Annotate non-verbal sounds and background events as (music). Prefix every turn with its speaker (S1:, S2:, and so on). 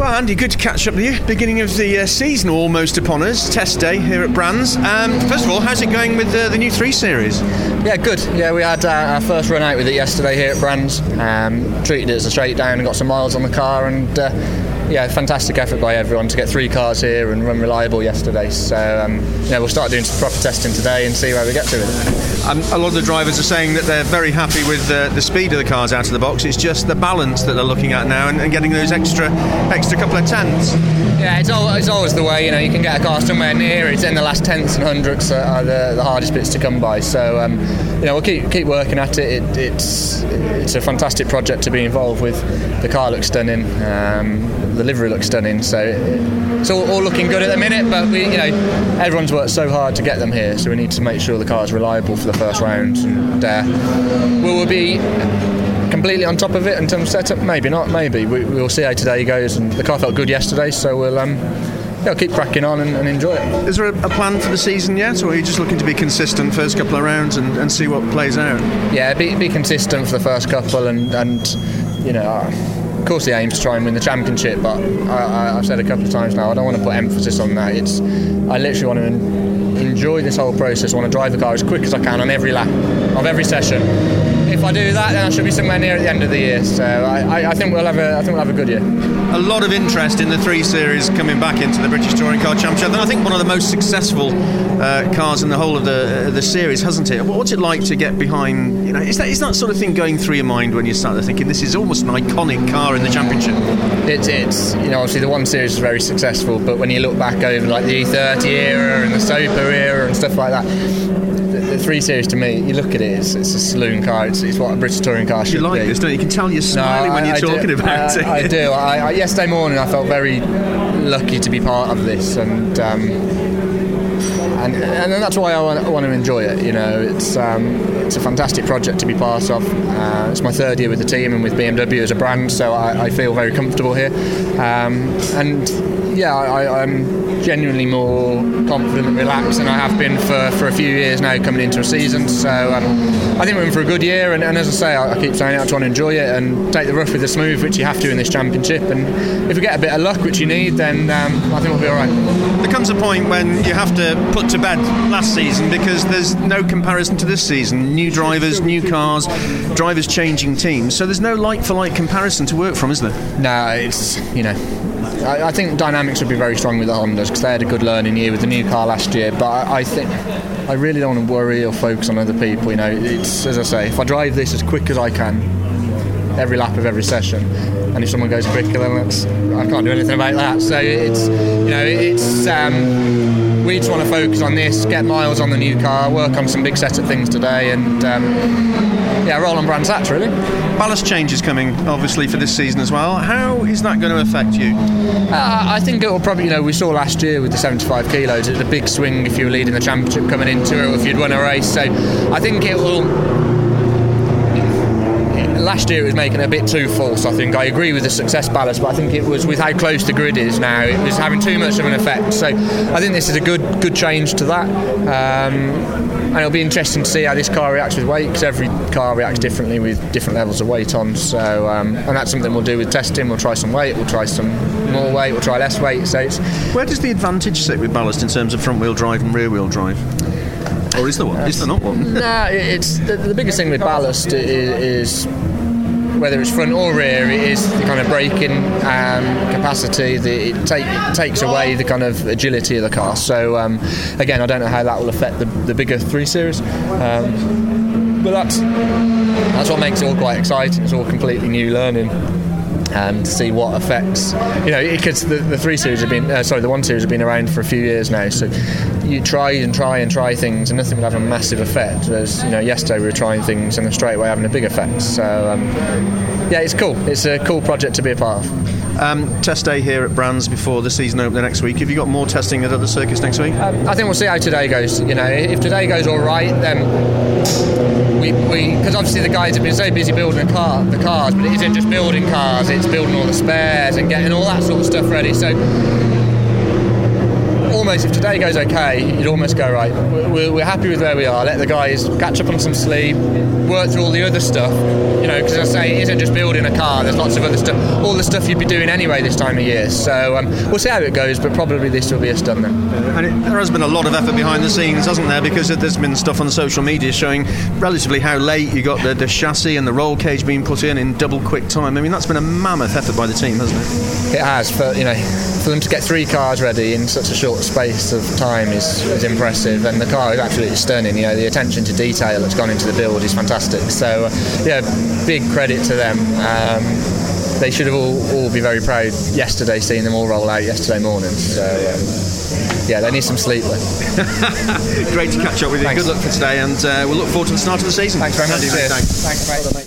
S1: Well, Andy, good to catch up with you. Beginning of the uh, season almost upon us. Test day here at Brands. Um, first of all, how's it going with uh, the new 3 Series?
S2: Yeah, good. Yeah, we had uh, our first run out with it yesterday here at Brands. Um, treated it as a straight down and got some miles on the car and uh, yeah, fantastic effort by everyone to get three cars here and run reliable yesterday. So um, yeah, we'll start doing some proper testing today and see where we get to with
S1: it. Um, a lot of the drivers are saying that they're very happy with uh, the speed of the cars out of the box. It's just the balance that they're looking at now and, and getting those extra extra couple of tenths.
S2: Yeah, it's, all, it's always the way. You know, you can get a car somewhere near. It's in the last tenths and hundredths are the, the hardest bits to come by. So um, you know, we'll keep keep working at it. it. It's it's a fantastic project to be involved with. The car looks stunning. Um, the livery looks stunning. So it's all, all, looking good at the minute. But we, you know, everyone's worked so hard to get them here. So we need to make sure the car is reliable for the first round. And uh, will we be completely on top of it in terms of setup? Maybe not. Maybe we, will see how today goes. And the car felt good yesterday, so we'll. Um, yeah, keep cracking on and, and, enjoy it.
S1: Is there a, a, plan for the season yet, or are you just looking to be consistent first couple of rounds and, and see what plays out?
S2: Yeah, be, be consistent for the first couple, and, and you know, of course the aim is to try and win the championship, but I, have said a couple of times now I don't want to put emphasis on that. It's I literally want to enjoy this whole process. I want to drive the car as quick as I can on every lap of every session if I do that, then I should be somewhere near at the end of the year. So I, I, think we'll have a I think we'll have a good year.
S1: A lot of interest in the three series coming back into the British Touring Car Championship, and I think one of the most successful uh, cars in the whole of the uh, the series, hasn't it? What's it like to get behind? You know, is that is that sort of thing going through your mind when you start thinking this is almost an iconic car in the championship?
S2: It's it's you know obviously the one series is very successful, but when you look back over like the E30 era and the Soper era and stuff like that three series to me, you look at it, it's, it's a saloon car. It's, it's, what a British touring car should
S1: you like
S2: be.
S1: this, don't you? You can tell you're smiling no, when you're I talking
S2: do,
S1: about
S2: I,
S1: it.
S2: I do. I, yesterday morning, I felt very lucky to be part of this, and um, and and that's why I want, I want, to enjoy it. You know, it's um, it's a fantastic project to be part of. Uh, it's my third year with the team and with BMW as a brand, so I, I feel very comfortable here. Um, and yeah, I, I'm genuinely more confident and relaxed than I have been for, for a few years now coming into a season. So um, I think we're in for a good year. And, and as I say, I, I, keep saying it, I try and enjoy it and take the rough with the smooth, which you have to in this championship. And if we get a bit of luck, which you need, then um, I think we'll be all right.
S1: There comes a point when you have to put to bed last season because there's no comparison to this season. New drivers, new cars, drivers changing teams. So there's no like for like comparison to work from, is there?
S2: No, it's, you know, I, I, think Dynamics would be very strong with the Hondas because they had a good learning year with the new car last year. But I, I, think I really don't want to worry or focus on other people. You know, it's as I say, if I drive this as quick as I can, every lap of every session, and if someone goes quicker, then that's I can't do anything about that. So it's you know it's. Um, we just want to focus on this, get miles on the new car, work on some big set of things today, and um, yeah, roll on Brands Hatch really.
S1: Ballast changes coming, obviously, for this season as well. How is that going to affect you?
S2: Uh, I think it will probably, you know, we saw last year with the 75 kilos, it's a big swing if you were leading the championship coming into it, or if you'd won a race. So I think it will last year it was making it a bit too false. I think I agree with the success ballast, but I think it was with how close the grid is now, it was having too much of an effect. So I think this is a good good change to that. Um, and it'll be interesting to see how this car reacts with weight because every car reacts differently with different levels of weight on. So, um, and that's something we'll do with testing. We'll try some weight, we'll try some more weight, we'll try less weight. So,
S1: where does the advantage sit with ballast in terms of front wheel drive and rear wheel drive? Or is there one? Is there not one?
S2: nah, it's the, the biggest thing with ballast is, is whether it's front or rear, it is the kind of braking um, capacity that it, take, it, takes away the kind of agility of the car. So um, again, I don't know how that will affect the, the bigger three series, um, but that's that's what makes it all quite exciting. It's all completely new learning um, to see what effects. You know, because the, the three series have been, uh, sorry, the one series have been around for a few years now. So you try and try and try things, and nothing will have a massive effect. Whereas, you know, yesterday we were trying things and then straight away having a big effect. So um, yeah, it's cool. It's a cool project to be a part of.
S1: Um, test day here at Brands before the season opener next week. Have you got more testing at other circuits next week?
S2: Um, I think we'll see how today goes. You know, if today goes all right, then we because obviously the guys have been so busy building the car, the cars, but it isn't just building cars; it's building all the spares and getting all that sort of stuff ready. So almost if today goes okay, you'd almost go right. We're, we're happy with where we are. Let the guys catch up on some sleep, work through all the other stuff. You know, because I say it isn't just building a car. There's lots of other stuff. All the stuff you'd be doing anyway this time of year. So um, we'll see how it goes. But probably this will be a stun then.
S1: And it, there has been a lot of effort behind the scenes, hasn't there? Because there's been stuff on social media showing relatively how late you got the, the chassis and the roll cage being put in in double quick time. I mean, that's been a mammoth effort by the team, hasn't it?
S2: It has. For you know, for them to get three cars ready in such a short space of time is, is impressive, and the car is absolutely stunning. You know, the attention to detail that's gone into the build is fantastic. So, uh, yeah, big credit to them. Um, they should have all, all be very proud yesterday seeing them all roll out yesterday morning. So, um, yeah, they need some sleep. (laughs)
S1: Great to catch up with you.
S2: Thanks.
S1: Good luck for today, and uh, we'll look forward to the start of the season.
S2: Thanks very much.
S1: Andy, mate, thanks.
S2: Thanks, mate.